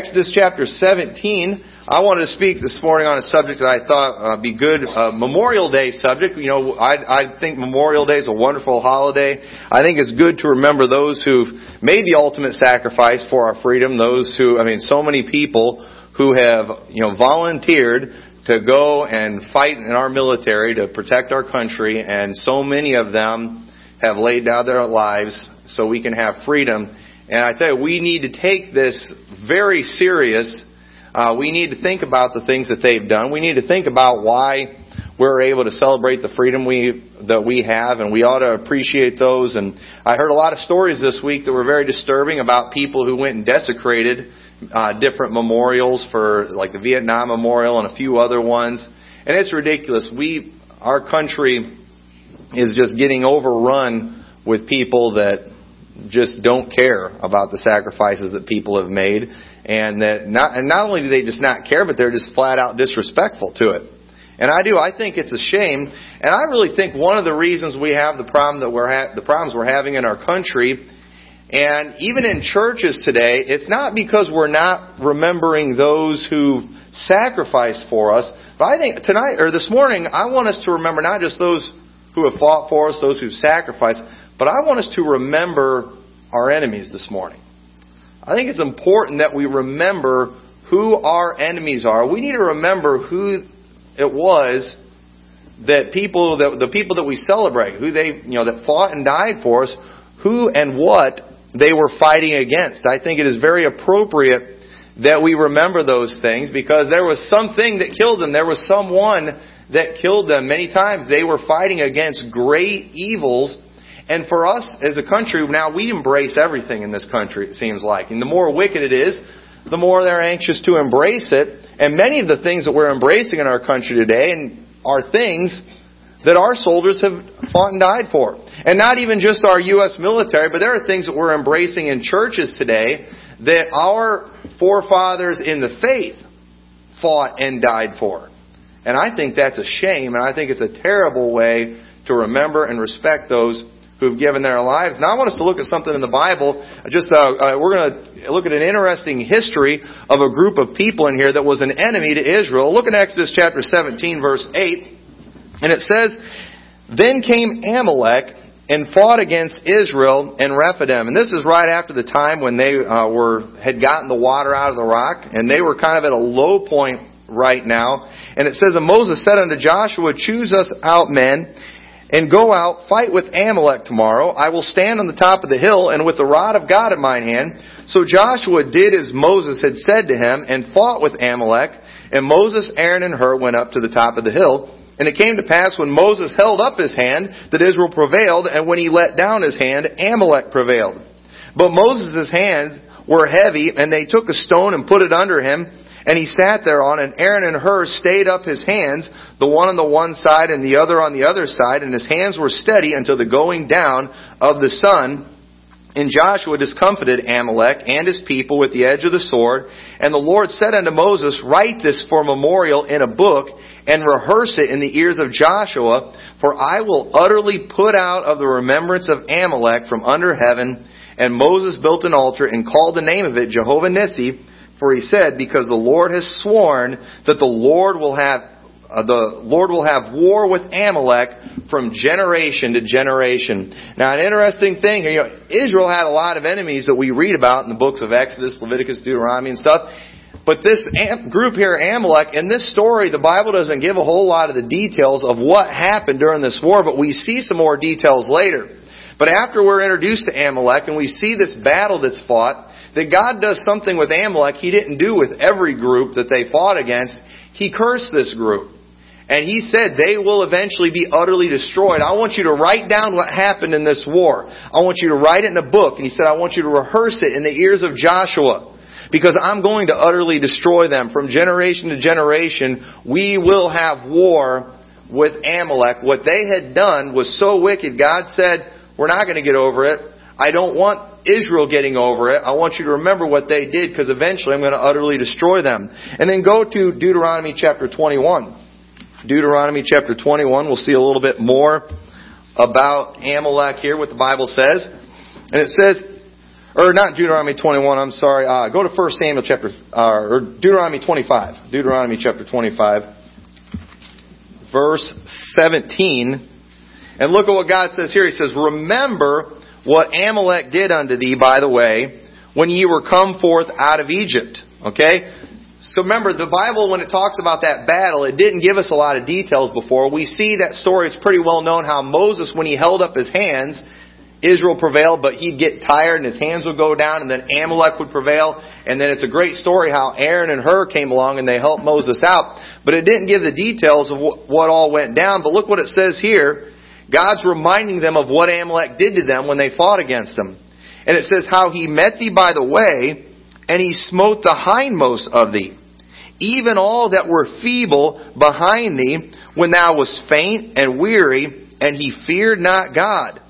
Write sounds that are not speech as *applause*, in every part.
Exodus chapter 17. I wanted to speak this morning on a subject that I thought uh, be good, uh, Memorial Day subject. You know, I, I think Memorial Day is a wonderful holiday. I think it's good to remember those who've made the ultimate sacrifice for our freedom. Those who, I mean, so many people who have, you know, volunteered to go and fight in our military to protect our country, and so many of them have laid down their lives so we can have freedom. And I tell you, we need to take this very serious. Uh, we need to think about the things that they've done. We need to think about why we're able to celebrate the freedom we that we have, and we ought to appreciate those. And I heard a lot of stories this week that were very disturbing about people who went and desecrated uh, different memorials for like the Vietnam Memorial and a few other ones. And it's ridiculous. We, our country, is just getting overrun with people that just don't care about the sacrifices that people have made, and that not and not only do they just not care, but they're just flat out disrespectful to it. And I do. I think it's a shame, and I really think one of the reasons we have the problem that we're ha- the problems we're having in our country, and even in churches today, it's not because we're not remembering those who sacrificed for us. But I think tonight or this morning, I want us to remember not just those who have fought for us, those who've sacrificed, but I want us to remember our enemies this morning. I think it's important that we remember who our enemies are. We need to remember who it was that people that the people that we celebrate, who they you know that fought and died for us, who and what they were fighting against. I think it is very appropriate that we remember those things because there was something that killed them. There was someone that killed them. Many times they were fighting against great evils. And for us as a country, now we embrace everything in this country, it seems like. And the more wicked it is, the more they're anxious to embrace it. And many of the things that we're embracing in our country today are things that our soldiers have fought and died for. And not even just our U.S. military, but there are things that we're embracing in churches today that our forefathers in the faith fought and died for. And I think that's a shame, and I think it's a terrible way to remember and respect those who've given their lives. Now I want us to look at something in the Bible. Just uh, uh, we're going to look at an interesting history of a group of people in here that was an enemy to Israel. Look at Exodus chapter 17, verse 8, and it says, "Then came Amalek." And fought against Israel and Rephidim, and this is right after the time when they uh, were had gotten the water out of the rock, and they were kind of at a low point right now. And it says, And Moses said unto Joshua, Choose us out men, and go out, fight with Amalek tomorrow. I will stand on the top of the hill, and with the rod of God in mine hand. So Joshua did as Moses had said to him, and fought with Amalek. And Moses, Aaron, and Hur went up to the top of the hill. And it came to pass when Moses held up his hand that Israel prevailed, and when he let down his hand, Amalek prevailed. But Moses' hands were heavy, and they took a stone and put it under him, and he sat thereon, and Aaron and Hur stayed up his hands, the one on the one side and the other on the other side, and his hands were steady until the going down of the sun. And Joshua discomfited Amalek and his people with the edge of the sword. And the Lord said unto Moses, Write this for memorial in a book, and rehearse it in the ears of Joshua, for I will utterly put out of the remembrance of Amalek from under heaven. And Moses built an altar and called the name of it Jehovah Nissi, for he said, because the Lord has sworn that the Lord will have uh, the Lord will have war with Amalek from generation to generation. Now, an interesting thing here, you know, Israel had a lot of enemies that we read about in the books of Exodus, Leviticus, Deuteronomy, and stuff. But this group here, Amalek, in this story, the Bible doesn't give a whole lot of the details of what happened during this war, but we see some more details later. But after we're introduced to Amalek and we see this battle that's fought, that God does something with Amalek he didn't do with every group that they fought against. He cursed this group. And he said they will eventually be utterly destroyed. I want you to write down what happened in this war. I want you to write it in a book. And he said, I want you to rehearse it in the ears of Joshua. Because I'm going to utterly destroy them. From generation to generation, we will have war with Amalek. What they had done was so wicked, God said, we're not going to get over it. I don't want Israel getting over it. I want you to remember what they did because eventually I'm going to utterly destroy them. And then go to Deuteronomy chapter 21. Deuteronomy chapter 21, we'll see a little bit more about Amalek here, what the Bible says. And it says, or not Deuteronomy 21, I'm sorry. Uh, go to 1 Samuel chapter, uh, or Deuteronomy 25. Deuteronomy chapter 25, verse 17. And look at what God says here. He says, Remember what Amalek did unto thee, by the way, when ye were come forth out of Egypt. Okay? So remember, the Bible, when it talks about that battle, it didn't give us a lot of details before. We see that story, it's pretty well known how Moses, when he held up his hands, Israel prevailed, but he'd get tired and his hands would go down, and then Amalek would prevail. And then it's a great story how Aaron and Hur came along and they helped Moses out. But it didn't give the details of what all went down. But look what it says here. God's reminding them of what Amalek did to them when they fought against him. And it says, How he met thee by the way, and he smote the hindmost of thee, even all that were feeble behind thee, when thou wast faint and weary, and he feared not God.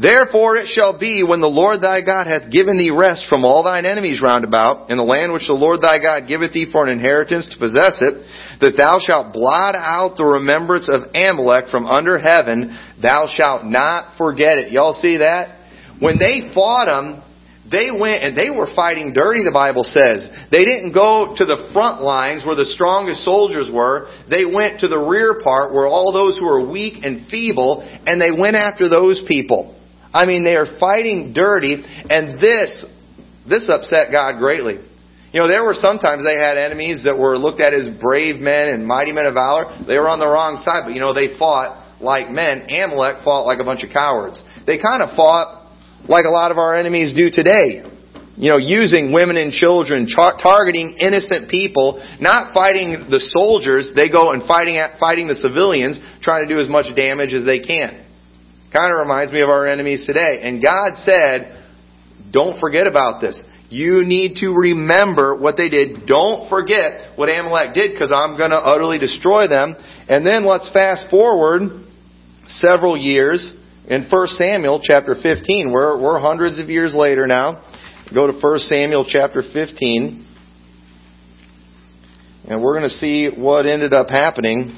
Therefore it shall be when the Lord thy God hath given thee rest from all thine enemies round about, in the land which the Lord thy God giveth thee for an inheritance to possess it, that thou shalt blot out the remembrance of Amalek from under heaven, thou shalt not forget it. Y'all see that? When they fought them, they went and they were fighting dirty, the Bible says. They didn't go to the front lines where the strongest soldiers were. They went to the rear part where all those who were weak and feeble, and they went after those people. I mean, they are fighting dirty, and this, this upset God greatly. You know, there were sometimes they had enemies that were looked at as brave men and mighty men of valor. They were on the wrong side, but you know, they fought like men. Amalek fought like a bunch of cowards. They kind of fought like a lot of our enemies do today. You know, using women and children, targeting innocent people, not fighting the soldiers. They go and fighting at, fighting the civilians, trying to do as much damage as they can. Kind of reminds me of our enemies today. And God said, don't forget about this. You need to remember what they did. Don't forget what Amalek did because I'm going to utterly destroy them. And then let's fast forward several years in 1 Samuel chapter 15. We're, we're hundreds of years later now. Go to 1 Samuel chapter 15. And we're going to see what ended up happening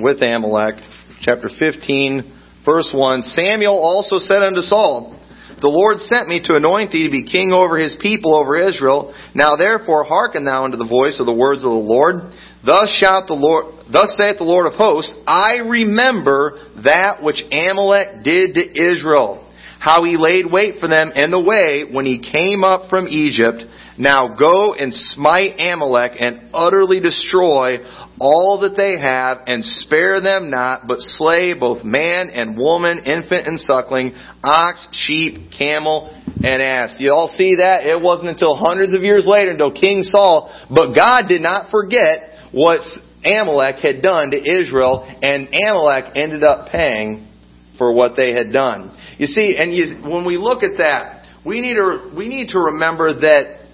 with Amalek. Chapter 15, verse 1 Samuel also said unto Saul, the Lord sent me to anoint thee to be king over his people, over Israel. Now therefore hearken thou unto the voice of the words of the Lord. Thus shalt the Lord, thus saith the Lord of hosts, I remember that which Amalek did to Israel, how he laid wait for them in the way when he came up from Egypt. Now go and smite Amalek and utterly destroy all that they have and spare them not, but slay both man and woman, infant and suckling, ox, sheep, camel, and ass. You all see that? It wasn't until hundreds of years later, until King Saul, but God did not forget what Amalek had done to Israel, and Amalek ended up paying for what they had done. You see, and you, when we look at that, we need to we need to remember that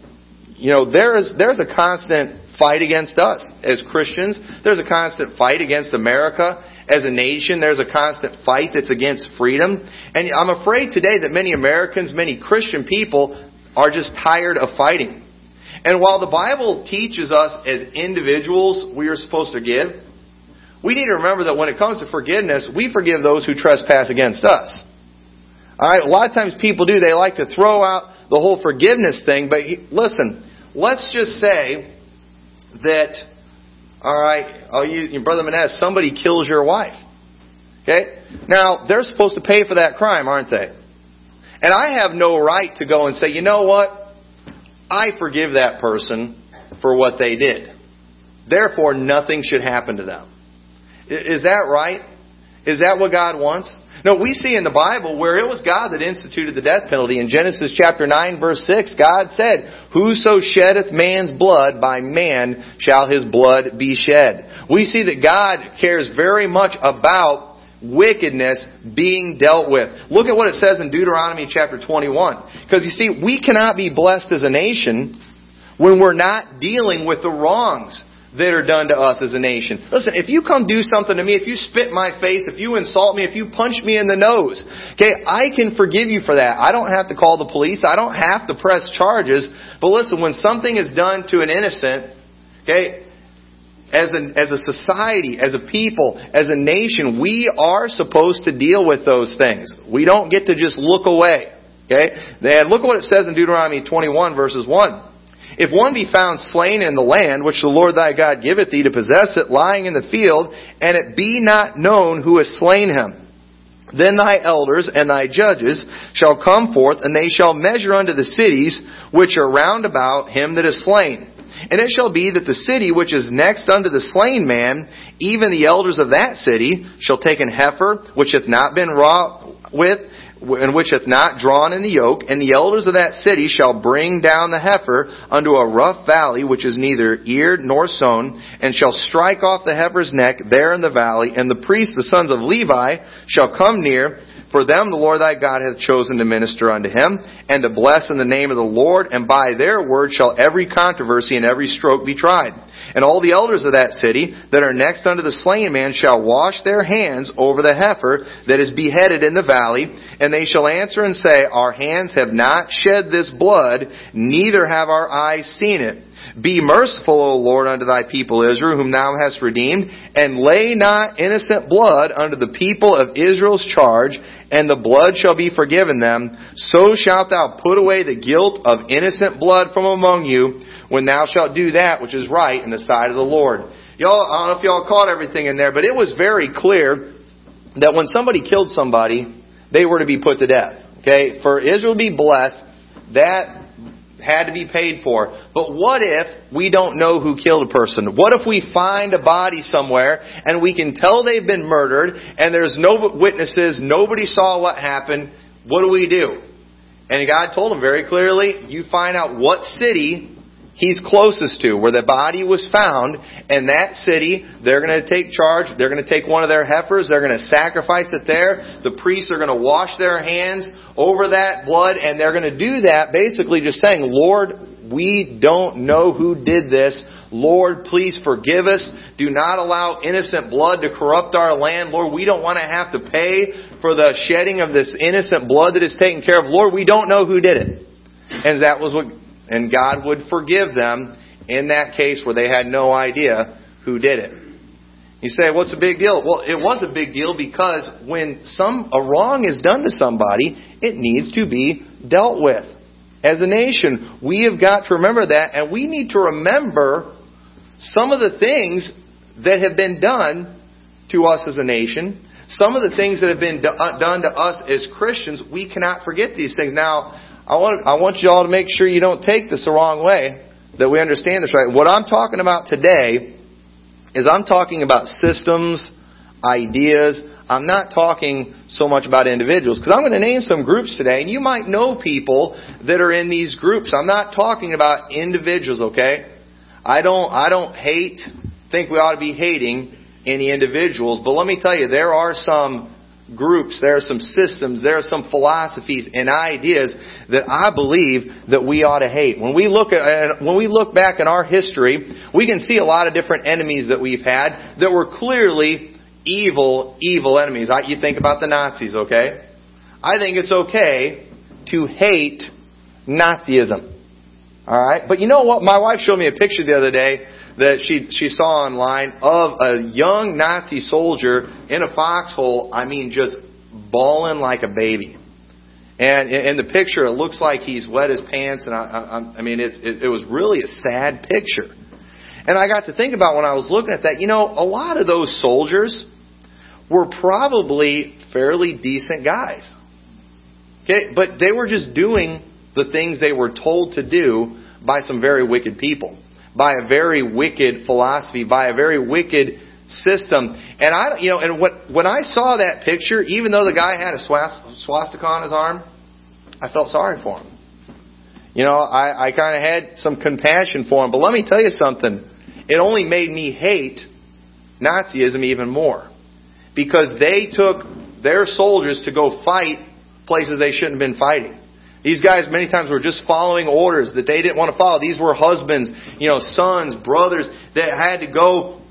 you know there is there's a constant fight against us as Christians. There's a constant fight against America as a nation. There's a constant fight that's against freedom. And I'm afraid today that many Americans, many Christian people are just tired of fighting. And while the Bible teaches us as individuals we are supposed to give, we need to remember that when it comes to forgiveness, we forgive those who trespass against us. Alright, a lot of times people do, they like to throw out the whole forgiveness thing, but listen, let's just say that, all right, oh, you, your brother Maness, somebody kills your wife. Okay? Now, they're supposed to pay for that crime, aren't they? And I have no right to go and say, you know what? I forgive that person for what they did. Therefore, nothing should happen to them. Is that right? Is that what God wants? No, we see in the Bible where it was God that instituted the death penalty. In Genesis chapter 9 verse 6, God said, Whoso sheddeth man's blood, by man shall his blood be shed. We see that God cares very much about wickedness being dealt with. Look at what it says in Deuteronomy chapter 21. Because you see, we cannot be blessed as a nation when we're not dealing with the wrongs that are done to us as a nation. Listen, if you come do something to me, if you spit in my face, if you insult me, if you punch me in the nose, okay, I can forgive you for that. I don't have to call the police. I don't have to press charges. But listen, when something is done to an innocent, okay, as a, as a society, as a people, as a nation, we are supposed to deal with those things. We don't get to just look away. Okay? And look at what it says in Deuteronomy 21 verses 1. If one be found slain in the land which the Lord thy God giveth thee to possess it, lying in the field, and it be not known who has slain him, then thy elders and thy judges shall come forth, and they shall measure unto the cities which are round about him that is slain. And it shall be that the city which is next unto the slain man, even the elders of that city, shall take an heifer which hath not been wrought with, and which hath not drawn in the yoke, and the elders of that city shall bring down the heifer unto a rough valley which is neither eared nor sown, and shall strike off the heifer's neck there in the valley, and the priests, the sons of Levi, shall come near, for them the Lord thy God hath chosen to minister unto him, and to bless in the name of the Lord, and by their word shall every controversy and every stroke be tried. And all the elders of that city that are next unto the slain man shall wash their hands over the heifer that is beheaded in the valley, and they shall answer and say, Our hands have not shed this blood, neither have our eyes seen it. Be merciful, O Lord, unto thy people Israel, whom thou hast redeemed, and lay not innocent blood unto the people of Israel's charge, and the blood shall be forgiven them. So shalt thou put away the guilt of innocent blood from among you, when thou shalt do that which is right in the sight of the Lord. Y'all, I don't know if y'all caught everything in there, but it was very clear that when somebody killed somebody, they were to be put to death. Okay? For Israel to be blessed, that had to be paid for. But what if we don't know who killed a person? What if we find a body somewhere and we can tell they've been murdered and there's no witnesses, nobody saw what happened? What do we do? And God told him very clearly, you find out what city he's closest to, where the body was found, and that city, they're going to take charge, they're going to take one of their heifers, they're going to sacrifice it there, the priests are going to wash their hands over that blood, and they're going to do that basically just saying, Lord, we don't know who did this. Lord, please forgive us. Do not allow innocent blood to corrupt our land. Lord, we don't want to have to pay for the shedding of this innocent blood that is taken care of. Lord, we don't know who did it. And that was what and God would forgive them in that case where they had no idea who did it. You say, what's the big deal? Well, it was a big deal because when some a wrong is done to somebody, it needs to be dealt with. As a nation, we have got to remember that, and we need to remember some of the things that have been done to us as a nation, some of the things that have been uh, done to us as Christians. We cannot forget these things. Now, I want, I want you all to make sure you don't take this the wrong way, that we understand this right. What I'm talking about today is I'm talking about systems, ideas. I'm not talking so much about individuals because I'm going to name some groups today and you might know people that are in these groups. I'm not talking about individuals, okay? I don't, I don't hate, think we ought to be hating any individuals, but let me tell you, there are some groups, there are some systems, there are some philosophies and ideas that I believe that we ought to hate. When we look at when we look back in our history, we can see a lot of different enemies that we've had that were clearly evil, evil enemies. You think about the Nazis, okay? I think it's okay to hate Nazism. All right, but you know what? My wife showed me a picture the other day that she she saw online of a young Nazi soldier in a foxhole. I mean, just bawling like a baby. And in the picture, it looks like he's wet his pants, and I, I, I mean, it's, it, it was really a sad picture. And I got to think about when I was looking at that, you know, a lot of those soldiers were probably fairly decent guys. Okay, but they were just doing the things they were told to do by some very wicked people by a very wicked philosophy, by a very wicked system. And I, you know, and what, when I saw that picture, even though the guy had a swastika on his arm, I felt sorry for him. You know, I, I kind of had some compassion for him. But let me tell you something. It only made me hate Nazism even more. Because they took their soldiers to go fight places they shouldn't have been fighting. These guys many times were just following orders that they didn't want to follow. These were husbands, you know, sons, brothers that had to go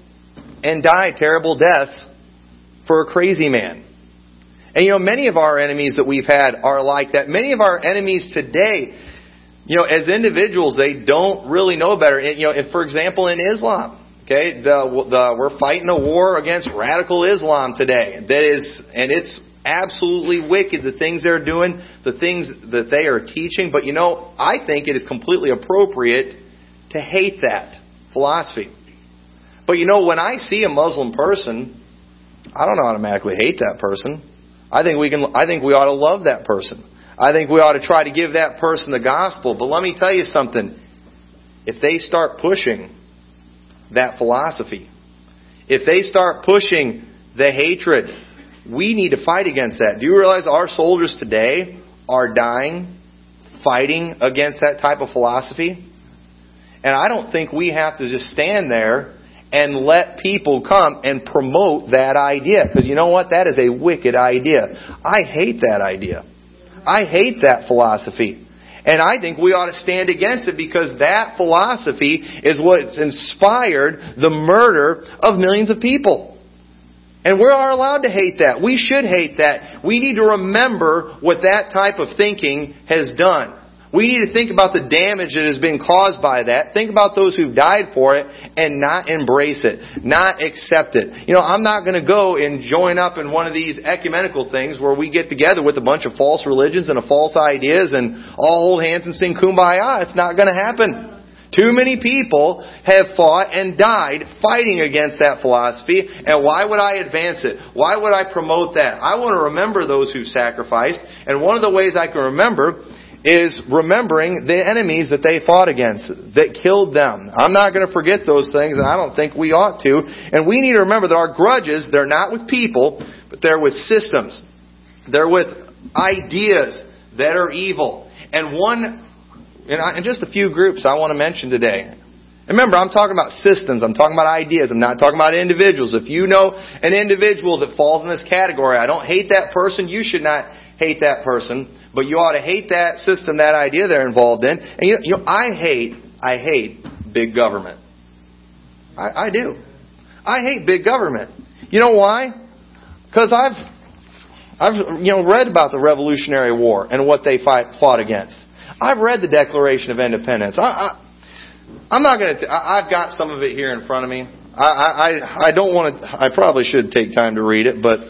and die terrible deaths for a crazy man. And you know, many of our enemies that we've had are like that. Many of our enemies today, you know, as individuals, they don't really know better. You know, if, for example, in Islam, okay, the, the, we're fighting a war against radical Islam today. That is, and it's absolutely wicked, the things they're doing, the things that they are teaching. But you know, I think it is completely appropriate to hate that philosophy. But you know, when I see a Muslim person, I don't automatically hate that person. I think we can, I think we ought to love that person. I think we ought to try to give that person the gospel. But let me tell you something. If they start pushing that philosophy, if they start pushing the hatred, we need to fight against that. Do you realize our soldiers today are dying fighting against that type of philosophy? And I don't think we have to just stand there and let people come and promote that idea. Because you know what? That is a wicked idea. I hate that idea. I hate that philosophy. And I think we ought to stand against it because that philosophy is what's inspired the murder of millions of people. And we are allowed to hate that. We should hate that. We need to remember what that type of thinking has done. We need to think about the damage that has been caused by that. Think about those who've died for it and not embrace it, not accept it. You know, I'm not going to go and join up in one of these ecumenical things where we get together with a bunch of false religions and false ideas and all hold hands and sing kumbaya. It's not going to happen. Too many people have fought and died fighting against that philosophy, and why would I advance it? Why would I promote that? I want to remember those who sacrificed, and one of the ways I can remember is remembering the enemies that they fought against, that killed them. I'm not going to forget those things, and I don't think we ought to. And we need to remember that our grudges, they're not with people, but they're with systems. They're with ideas that are evil. And one, and just a few groups I want to mention today. Remember, I'm talking about systems. I'm talking about ideas. I'm not talking about individuals. If you know an individual that falls in this category, I don't hate that person, you should not hate that person, but you ought to hate that system, that idea they're involved in. And you, you know, I hate, I hate big government. I, I do. I hate big government. You know why? Because I've, I've, you know, read about the Revolutionary War and what they fight, fought against. I've read the Declaration of Independence. I, I, I'm not going to. I've got some of it here in front of me. I, I, I don't want to. I probably should take time to read it, but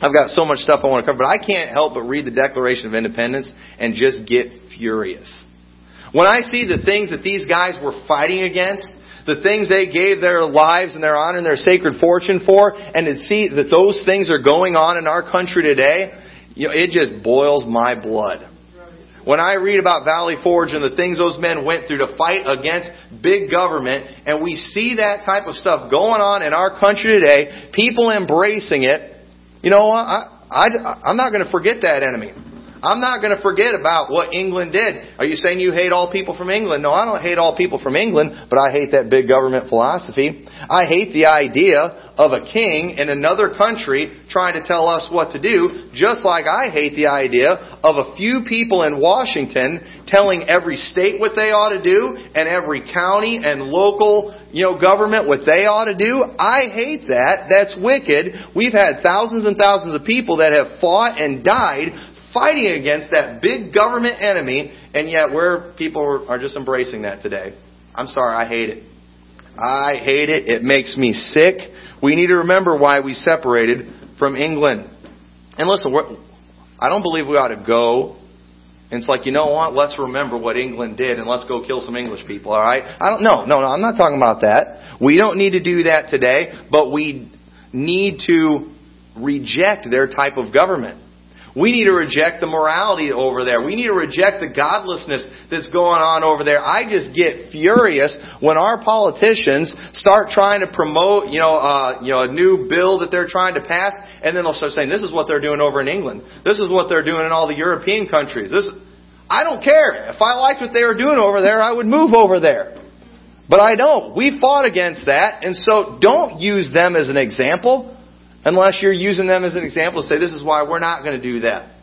I've got so much stuff I want to cover, but I can't help but read the Declaration of Independence and just get furious. When I see the things that these guys were fighting against, the things they gave their lives and their honor and their sacred fortune for, and to see that those things are going on in our country today, you know, it just boils my blood. When I read about Valley Forge and the things those men went through to fight against big government, and we see that type of stuff going on in our country today, people embracing it, you know? I, I, I'm not going to forget that enemy. I'm not going to forget about what England did. Are you saying you hate all people from England? No, I don't hate all people from England, but I hate that big government philosophy. I hate the idea of a king in another country trying to tell us what to do, just like I hate the idea of a few people in Washington telling every state what they ought to do and every county and local you know, government, what they ought to do. I hate that. That's wicked. We've had thousands and thousands of people that have fought and died fighting against that big government enemy, and yet we're, people are just embracing that today. I'm sorry, I hate it. I hate it. It makes me sick. We need to remember why we separated from England. And listen, I don't believe we ought to go and it's like, you know what? Let's remember what England did and let's go kill some English people, alright? I don't, no, no, no, I'm not talking about that. We don't need to do that today, but we need to reject their type of government. We need to reject the morality over there. We need to reject the godlessness that's going on over there. I just get furious when our politicians start trying to promote, you know, uh, you know, a new bill that they're trying to pass, and then they'll start saying, "This is what they're doing over in England. This is what they're doing in all the European countries." This, I don't care. If I liked what they were doing over there, I would move over there. But I don't. We fought against that, and so don't use them as an example. Unless you're using them as an example to say, this is why we're not going to do that.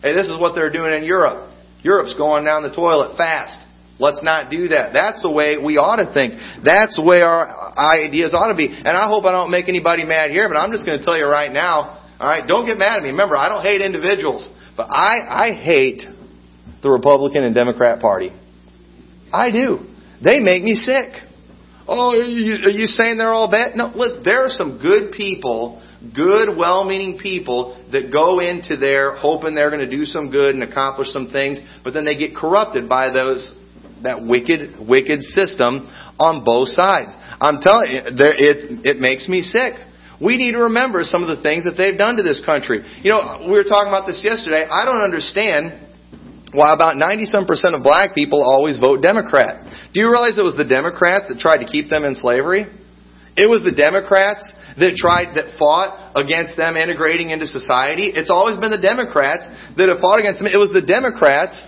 Hey, this is what they're doing in Europe. Europe's going down the toilet fast. Let's not do that. That's the way we ought to think. That's the way our ideas ought to be. And I hope I don't make anybody mad here, but I'm just going to tell you right now, alright, don't get mad at me. Remember, I don't hate individuals, but I, I hate the Republican and Democrat Party. I do. They make me sick. Oh, are you, are you saying they're all bad? No, listen, there are some good people good, well-meaning people that go into there hoping they're going to do some good and accomplish some things, but then they get corrupted by those that wicked, wicked system on both sides. I'm telling you, it, it makes me sick. We need to remember some of the things that they've done to this country. You know, we were talking about this yesterday. I don't understand why about 90 some percent of black people always vote Democrat. Do you realize it was the Democrats that tried to keep them in slavery? It was the Democrats that tried, that fought against them integrating into society. It's always been the Democrats that have fought against them. It was the Democrats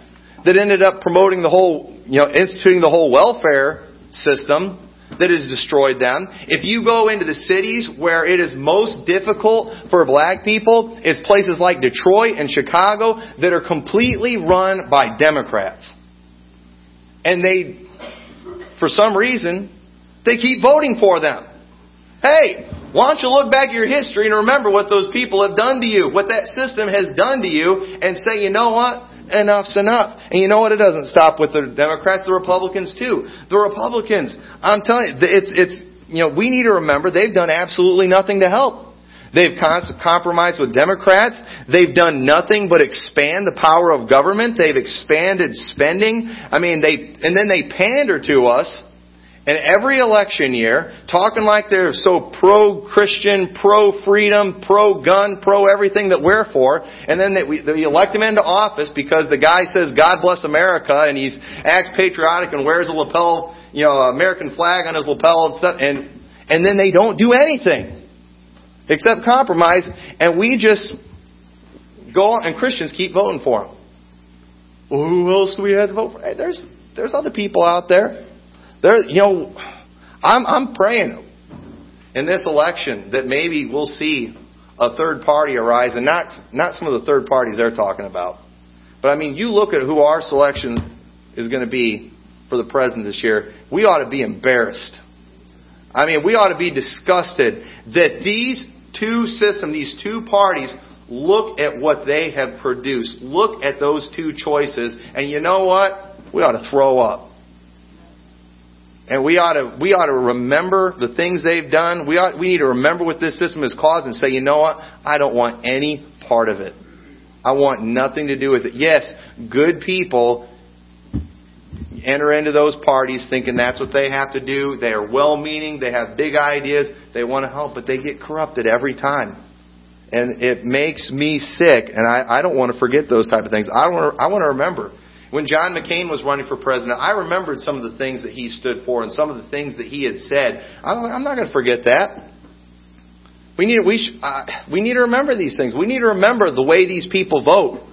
that ended up promoting the whole, you know, instituting the whole welfare system that has destroyed them. If you go into the cities where it is most difficult for black people, it's places like Detroit and Chicago that are completely run by Democrats. And they, for some reason, they keep voting for them. Hey, why don't you look back at your history and remember what those people have done to you, what that system has done to you, and say, you know what? enough's enough. And you know what? It doesn't stop with the Democrats, the Republicans too. The Republicans, I'm telling you, it's, it's, you know, we need to remember they've done absolutely nothing to help. They've compromised with Democrats. They've done nothing but expand the power of government. They've expanded spending. I mean, they, and then they pander to us and every election year, talking like they're so pro-Christian, pro-freedom, pro-gun, pro-everything that we're for, and then they, we, they elect him into office because the guy says God bless America and he's acts patriotic and wears a lapel, you know, American flag on his lapel and stuff, and and then they don't do anything except compromise, and we just go and Christians keep voting for him. Well, who else do we have to vote for? There's there's other people out there. There, you know, I'm, I'm praying in this election that maybe we'll see a third party arise, and not not some of the third parties they're talking about. But I mean, you look at who our selection is going to be for the president this year. We ought to be embarrassed. I mean, we ought to be disgusted that these two systems, these two parties, look at what they have produced. Look at those two choices, and you know what? We ought to throw up. And we ought to we ought to remember the things they've done. We ought we need to remember what this system has caused and say, you know what? I don't want any part of it. I want nothing to do with it. Yes, good people enter into those parties thinking that's what they have to do. They are well meaning, they have big ideas, they want to help, but they get corrupted every time. And it makes me sick, and I, I don't want to forget those type of things. I want to, I want to remember when John McCain was running for president, I remembered some of the things that he stood for and some of the things that he had said. I'm not going to forget that. We need, we, sh- uh, we need to remember these things. We need to remember the way these people vote.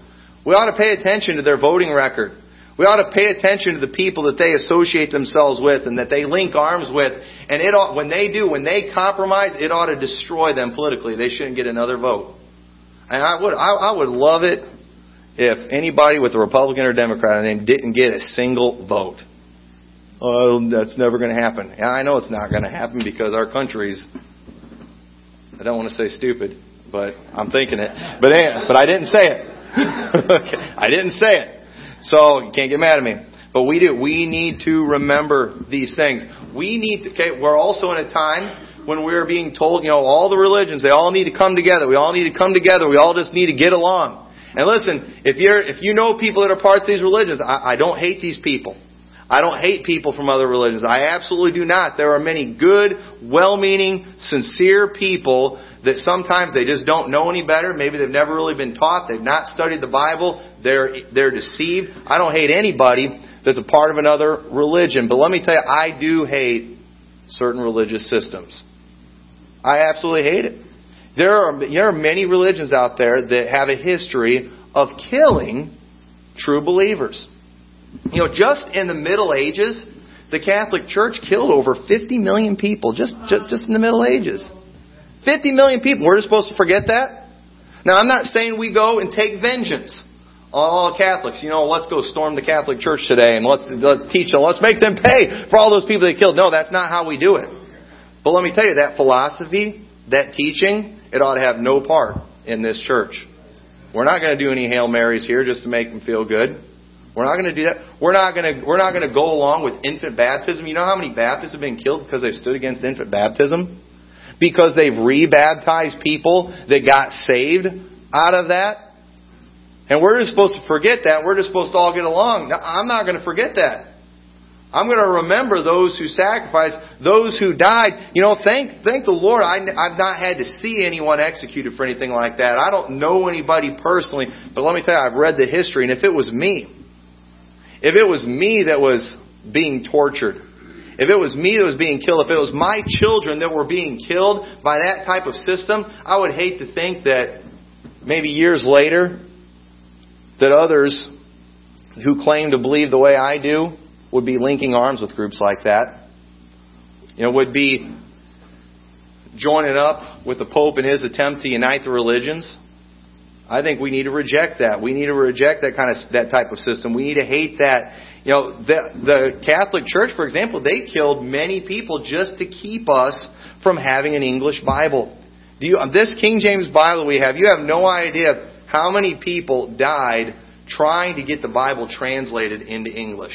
We ought to pay attention to their voting record. We ought to pay attention to the people that they associate themselves with and that they link arms with. And it ought, when they do, when they compromise, it ought to destroy them politically. They shouldn't get another vote. And I would, I, I would love it if anybody with a Republican or Democrat name didn't get a single vote. Oh, that's never going to happen. Yeah, I know it's not going to happen because our country's, I don't want to say stupid, but I'm thinking it. But, but I didn't say it. *laughs* I didn't say it. So you can't get mad at me. But we do. We need to remember these things. We need to, okay, we're also in a time when we're being told, you know, all the religions, they all need to come together. We all need to come together. We all just need to get along. And listen, if you're if you know people that are parts of these religions, I, I don't hate these people. I don't hate people from other religions. I absolutely do not. There are many good, well-meaning, sincere people that sometimes they just don't know any better. Maybe they've never really been taught. They've not studied the Bible. They're they're deceived. I don't hate anybody that's a part of another religion. But let me tell you, I do hate certain religious systems. I absolutely hate it. There are, there are many religions out there that have a history of killing true believers. You know, just in the Middle Ages, the Catholic Church killed over 50 million people just, just, just in the Middle Ages. 50 million people. We're supposed to forget that? Now, I'm not saying we go and take vengeance on all Catholics. You know, let's go storm the Catholic Church today and let's, let's teach them. Let's make them pay for all those people they killed. No, that's not how we do it. But let me tell you, that philosophy, that teaching, it ought to have no part in this church. We're not going to do any Hail Marys here just to make them feel good. We're not going to do that. We're not going to, we're not going to go along with infant baptism. You know how many Baptists have been killed because they've stood against infant baptism? because they've rebaptized people that got saved out of that. And we're just supposed to forget that. We're just supposed to all get along. I'm not going to forget that. I'm going to remember those who sacrificed, those who died. You know, thank thank the Lord. I, I've not had to see anyone executed for anything like that. I don't know anybody personally, but let me tell you, I've read the history, and if it was me, if it was me that was being tortured, if it was me that was being killed, if it was my children that were being killed by that type of system, I would hate to think that maybe years later that others who claim to believe the way I do would be linking arms with groups like that. You know, would be joining up with the Pope in his attempt to unite the religions. I think we need to reject that. We need to reject that kind of that type of system. We need to hate that. You know, the, the Catholic Church, for example, they killed many people just to keep us from having an English Bible. Do you, this King James Bible we have, you have no idea how many people died trying to get the Bible translated into English.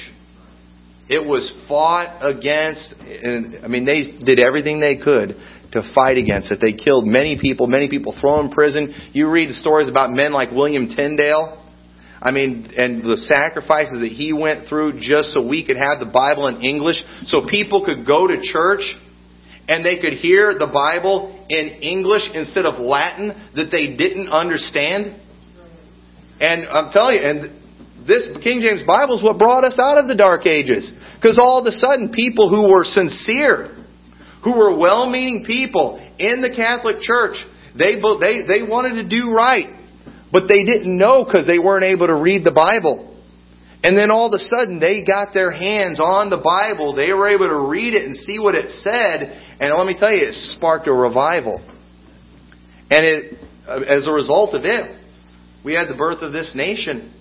It was fought against, and I mean, they did everything they could to fight against it. They killed many people, many people thrown in prison. You read the stories about men like William Tyndale. I mean, and the sacrifices that he went through just so we could have the Bible in English, so people could go to church and they could hear the Bible in English instead of Latin that they didn't understand. And I'm telling you, and this King James Bible is what brought us out of the Dark Ages. Because all of a sudden, people who were sincere, who were well-meaning people in the Catholic Church, they, they, they wanted to do right. But they didn't know because they weren't able to read the Bible. And then all of a sudden, they got their hands on the Bible. They were able to read it and see what it said. And let me tell you, it sparked a revival. And it, uh, as a result of it, we had the birth of this nation.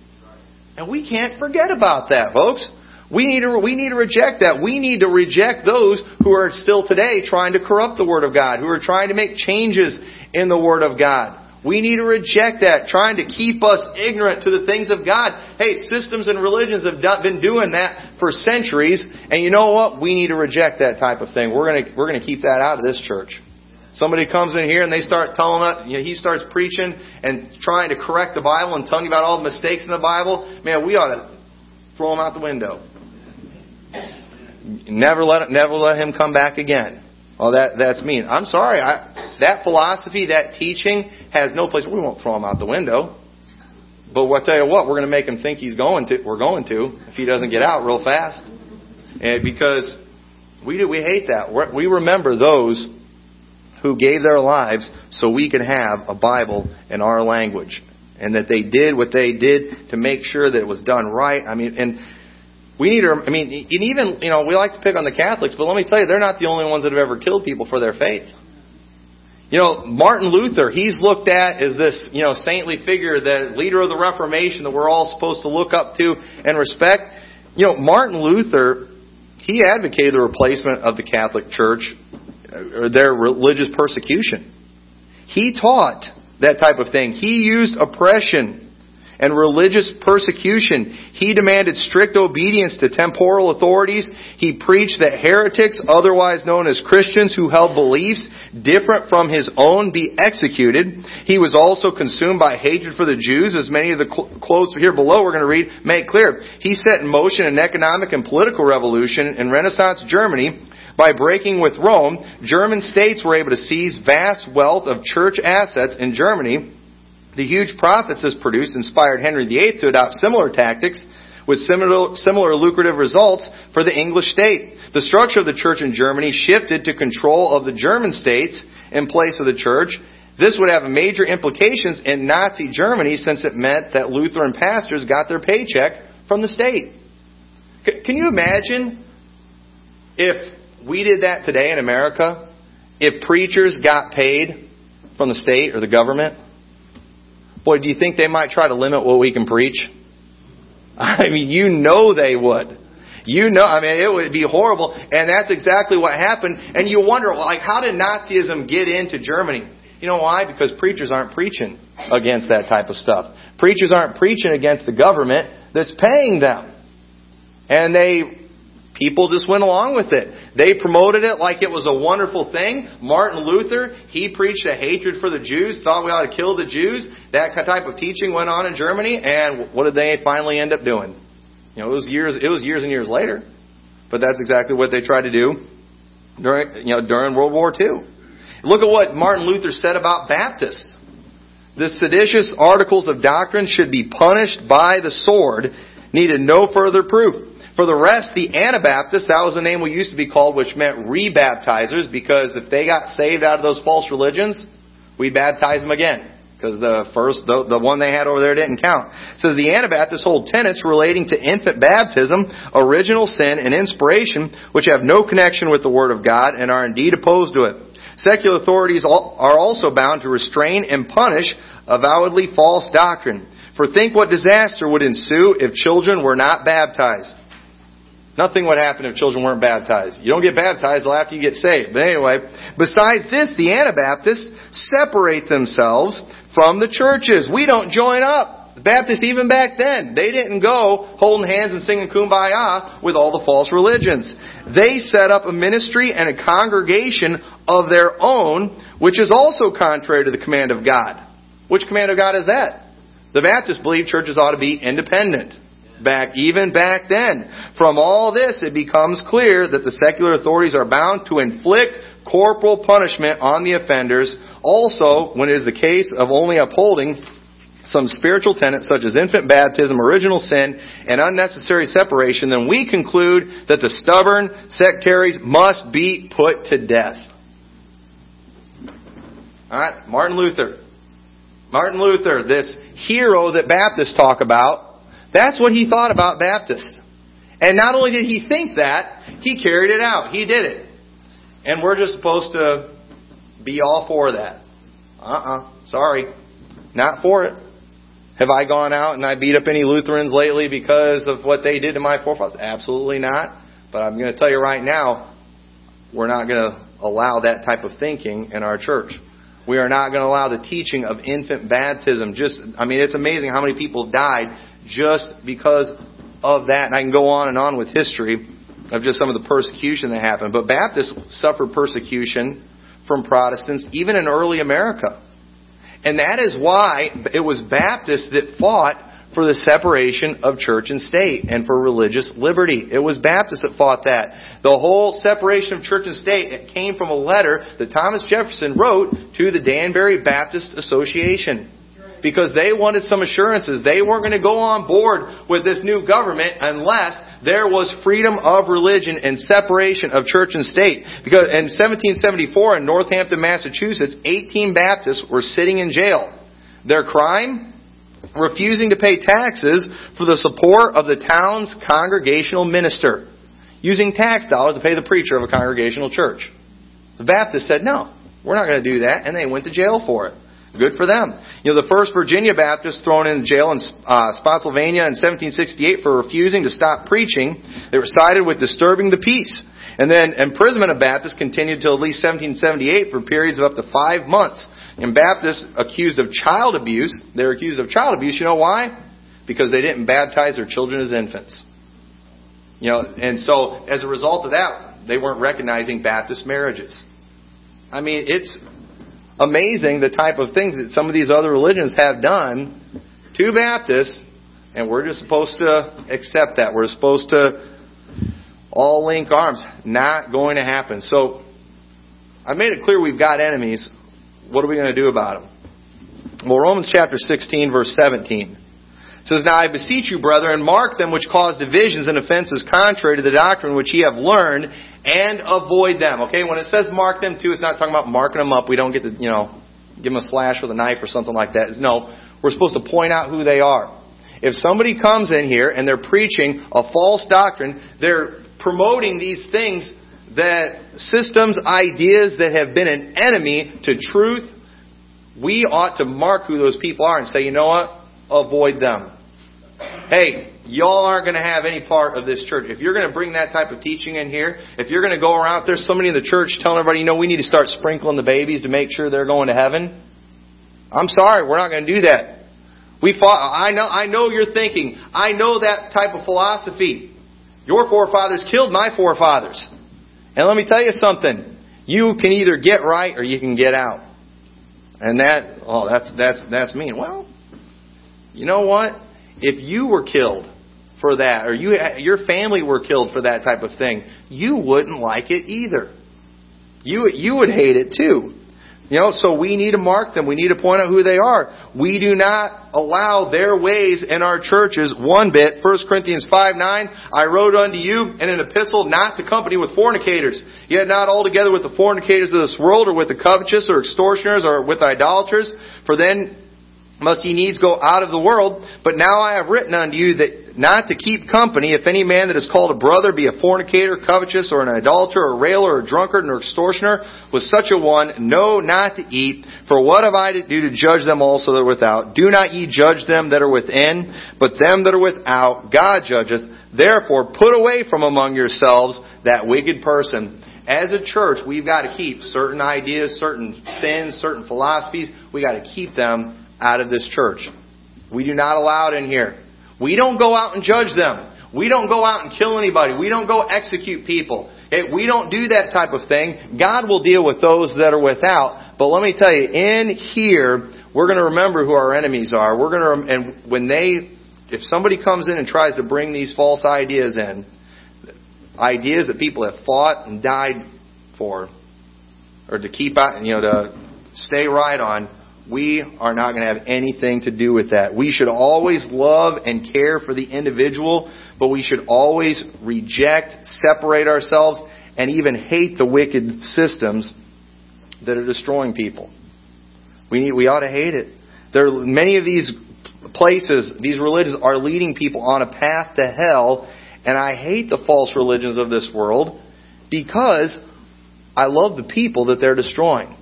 And we can't forget about that, folks. We need to we need to reject that. We need to reject those who are still today trying to corrupt the Word of God, who are trying to make changes in the Word of God. We need to reject that, trying to keep us ignorant to the things of God. Hey, systems and religions have been doing that for centuries, and you know what? We need to reject that type of thing. We're to we're to keep that out of this church. Somebody comes in here and they start telling us, you know, he starts preaching and trying to correct the Bible and telling you about all the mistakes in the Bible. Man, we ought to throw him out the window. Never let never let him come back again. Oh, that that's mean. I'm sorry. I, that philosophy, that teaching, has no place. We won't throw him out the window. But what tell you what, we're going to make him think he's going to. We're going to if he doesn't get out real fast, and because we do. We hate that. We remember those who gave their lives so we could have a Bible in our language. And that they did what they did to make sure that it was done right. I mean, and we need to, I mean, and even, you know, we like to pick on the Catholics, but let me tell you, they're not the only ones that have ever killed people for their faith. You know, Martin Luther, he's looked at as this, you know, saintly figure, the leader of the Reformation that we're all supposed to look up to and respect. You know, Martin Luther, he advocated the replacement of the Catholic Church Uh, or their religious persecution. He taught that type of thing. He used oppression and religious persecution. He demanded strict obedience to temporal authorities. He preached that heretics, otherwise known as Christians who held beliefs different from his own, be executed. He was also consumed by hatred for the Jews, as many of the quotes here below we're going to read make clear. He set in motion an economic and political revolution in Renaissance Germany by breaking with Rome, German states were able to seize vast wealth of church assets in Germany. The huge profits this produced inspired Henry VIII to adopt similar tactics with similar, similar lucrative results for the English state. The structure of the church in Germany shifted to control of the German states in place of the church. This would have major implications in Nazi Germany since it meant that Lutheran pastors got their paycheck from the state. Can you imagine if we did that today in America, if preachers got paid from the state or the government, boy, do you think they might try to limit what we can preach? *laughs* I mean, you know they would. You know, I mean, it would be horrible. And that's exactly what happened. And you wonder, like, how did Nazism get into Germany? You know why? Because preachers aren't preaching against that type of stuff. Preachers aren't preaching against the government that's paying them. And they people just went along with it. They promoted it like it was a wonderful thing. Martin Luther, he preached a hatred for the Jews, thought we ought to kill the Jews. That type of teaching went on in Germany, and what did they finally end up doing? You know, it was years, it was years and years later. But that's exactly what they tried to do during, you know, during World War II. Look at what Martin Luther said about Baptists. The seditious articles of doctrine should be punished by the sword, needed no further proof. For the rest, the Anabaptists, that was the name we used to be called, which meant rebaptizers, because if they got saved out of those false religions, we baptize them again. Because the first, the, the one they had over there didn't count. It says the Anabaptists hold tenets relating to infant baptism, original sin, and inspiration, which have no connection with the Word of God and are indeed opposed to it. Secular authorities are also bound to restrain and punish avowedly false doctrine. For think what disaster would ensue if children were not baptized. Nothing would happen if children weren't baptized. You don't get baptized until after you get saved. But anyway, besides this, the Anabaptists separate themselves from the churches. We don't join up. The Baptists, even back then, they didn't go holding hands and singing kumbaya with all the false religions. They set up a ministry and a congregation of their own, which is also contrary to the command of God. Which command of God is that? The Baptists believe churches ought to be independent back even back then. From all this, it becomes clear that the secular authorities are bound to inflict corporal punishment on the offenders. Also, when it is the case of only upholding some spiritual tenets such as infant baptism, original sin, and unnecessary separation, then we conclude that the stubborn sectaries must be put to death. Alright, Martin Luther. Martin Luther, this hero that Baptists talk about, that's what he thought about Baptists. And not only did he think that, he carried it out. He did it. And we're just supposed to be all for that. Uh-uh. Sorry. Not for it. Have I gone out and I beat up any Lutherans lately because of what they did to my forefathers? Absolutely not. But I'm going to tell you right now, we're not going to allow that type of thinking in our church. We are not going to allow the teaching of infant baptism. Just, I mean, it's amazing how many people died just because of that. And I can go on and on with history of just some of the persecution that happened. But Baptists suffered persecution from Protestants even in early America. And that is why it was Baptists that fought for the separation of church and state and for religious liberty. It was Baptists that fought that. The whole separation of church and state it came from a letter that Thomas Jefferson wrote to the Danbury Baptist Association because they wanted some assurances. They weren't going to go on board with this new government unless there was freedom of religion and separation of church and state. Because in 1774 in Northampton, Massachusetts, 18 Baptists were sitting in jail. Their crime? Refusing to pay taxes for the support of the town's congregational minister. Using tax dollars to pay the preacher of a congregational church. The Baptists said, no, we're not going to do that, and they went to jail for it. Good for them. You know, the first Virginia Baptist thrown in jail in uh, Spotsylvania in 1768 for refusing to stop preaching, they were cited with disturbing the peace. And then imprisonment of Baptists continued till at least 1778 for periods of up to five months. And Baptists accused of child abuse, they were accused of child abuse. You know why? Because they didn't baptize their children as infants. You know, and so as a result of that, they weren't recognizing Baptist marriages. I mean, it's amazing the type of things that some of these other religions have done to Baptists, and we're just supposed to accept that. We're supposed to all link arms. Not going to happen. So, I made it clear we've got enemies. What are we going to do about them? Well, Romans chapter 16, verse 17 says, Now I beseech you, brethren, mark them which cause divisions and offenses contrary to the doctrine which ye have learned, and avoid them. Okay, when it says mark them too, it's not talking about marking them up. We don't get to, you know, give them a slash with a knife or something like that. No, we're supposed to point out who they are. If somebody comes in here and they're preaching a false doctrine, they're promoting these things that systems, ideas that have been an enemy to truth, we ought to mark who those people are and say, you know what? Avoid them. Hey, y'all aren't going to have any part of this church. If you're going to bring that type of teaching in here, if you're going to go around, there's somebody in the church telling everybody, you know, we need to start sprinkling the babies to make sure they're going to heaven. I'm sorry, we're not going to do that. We fought, I know, I know you're thinking, I know that type of philosophy. Your forefathers killed my forefathers. And let me tell you something. You can either get right or you can get out. And that, oh, that's, that's, that's mean. Well, you know what? If you were killed for that, or you, your family were killed for that type of thing, you wouldn't like it either. You, you would hate it too. You know, so we need to mark them. We need to point out who they are. We do not allow their ways in our churches one bit. 1 Corinthians 5 9, I wrote unto you in an epistle not to company with fornicators, yet not altogether with the fornicators of this world, or with the covetous, or extortioners, or with idolaters, for then must ye needs go out of the world. But now I have written unto you that not to keep company if any man that is called a brother be a fornicator, covetous, or an adulterer, or a railer, or a drunkard, or extortioner, with such a one, no, not to eat. For what have I to do to judge them also that are without? Do not ye judge them that are within, but them that are without, God judgeth. Therefore, put away from among yourselves that wicked person. As a church, we've got to keep certain ideas, certain sins, certain philosophies. We've got to keep them out of this church. We do not allow it in here. We don't go out and judge them. We don't go out and kill anybody. We don't go execute people. We don't do that type of thing. God will deal with those that are without. But let me tell you, in here, we're going to remember who our enemies are. We're going to, and when they, if somebody comes in and tries to bring these false ideas in, ideas that people have fought and died for, or to keep out, you know, to stay right on, we are not going to have anything to do with that. We should always love and care for the individual, but we should always reject, separate ourselves, and even hate the wicked systems that are destroying people. We need, we ought to hate it. There are many of these places, these religions are leading people on a path to hell, and I hate the false religions of this world because I love the people that they're destroying.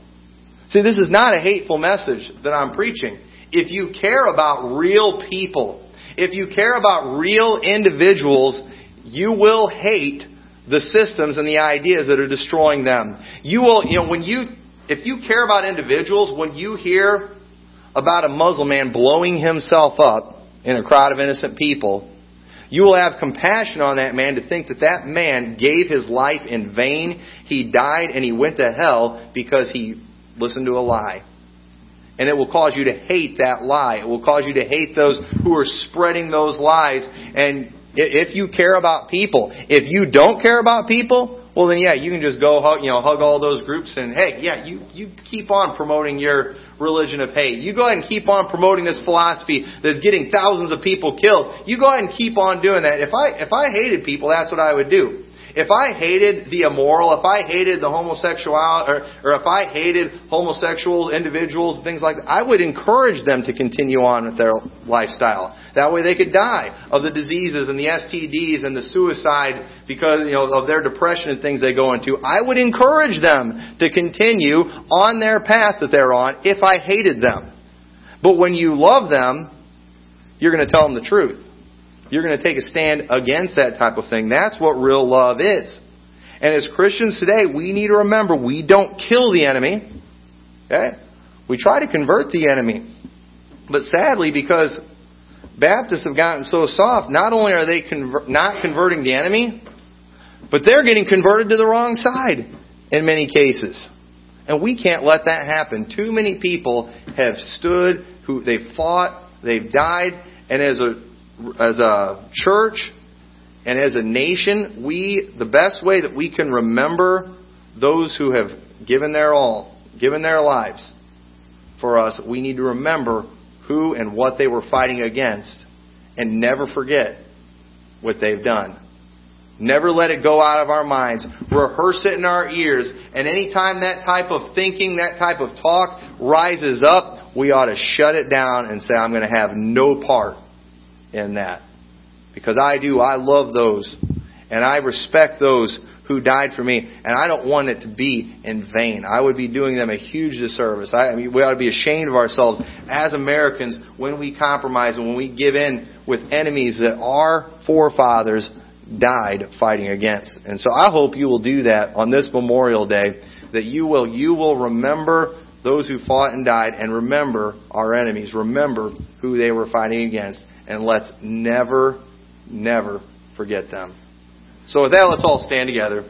See, this is not a hateful message that I'm preaching. If you care about real people, if you care about real individuals, you will hate the systems and the ideas that are destroying them. You will, you know, when you, if you care about individuals, when you hear about a Muslim man blowing himself up in a crowd of innocent people, you will have compassion on that man to think that that man gave his life in vain. He died and he went to hell because he listen to a lie. And it will cause you to hate that lie. It will cause you to hate those who are spreading those lies. And if you care about people, if you don't care about people, well then yeah, you can just go hug, you know, hug all those groups and hey, yeah, you, you keep on promoting your religion of hate. You go ahead and keep on promoting this philosophy that's getting thousands of people killed. You go ahead and keep on doing that. If I, if I hated people, that's what I would do. If I hated the immoral, if I hated the homosexual, or, or if I hated homosexual individuals and things like that, I would encourage them to continue on with their lifestyle. That way they could die of the diseases and the STDs and the suicide because, you know, of their depression and things they go into. I would encourage them to continue on their path that they're on if I hated them. But when you love them, you're going to tell them the truth. You're going to take a stand against that type of thing. That's what real love is. And as Christians today, we need to remember we don't kill the enemy. Okay? We try to convert the enemy. But sadly, because Baptists have gotten so soft, not only are they conver- not converting the enemy, but they're getting converted to the wrong side in many cases. And we can't let that happen. Too many people have stood, who they've fought, they've died, and as a as a church and as a nation, we the best way that we can remember those who have given their all, given their lives for us, we need to remember who and what they were fighting against and never forget what they've done. Never let it go out of our minds. Rehearse it in our ears. And anytime that type of thinking, that type of talk rises up, we ought to shut it down and say, I'm going to have no part in that. Because I do, I love those. And I respect those who died for me. And I don't want it to be in vain. I would be doing them a huge disservice. I, I mean, we ought to be ashamed of ourselves as Americans when we compromise and when we give in with enemies that our forefathers died fighting against. And so I hope you will do that on this Memorial Day, that you will, you will remember those who fought and died and remember our enemies. Remember who they were fighting against and let's never, never forget them. So with that, let's all stand together.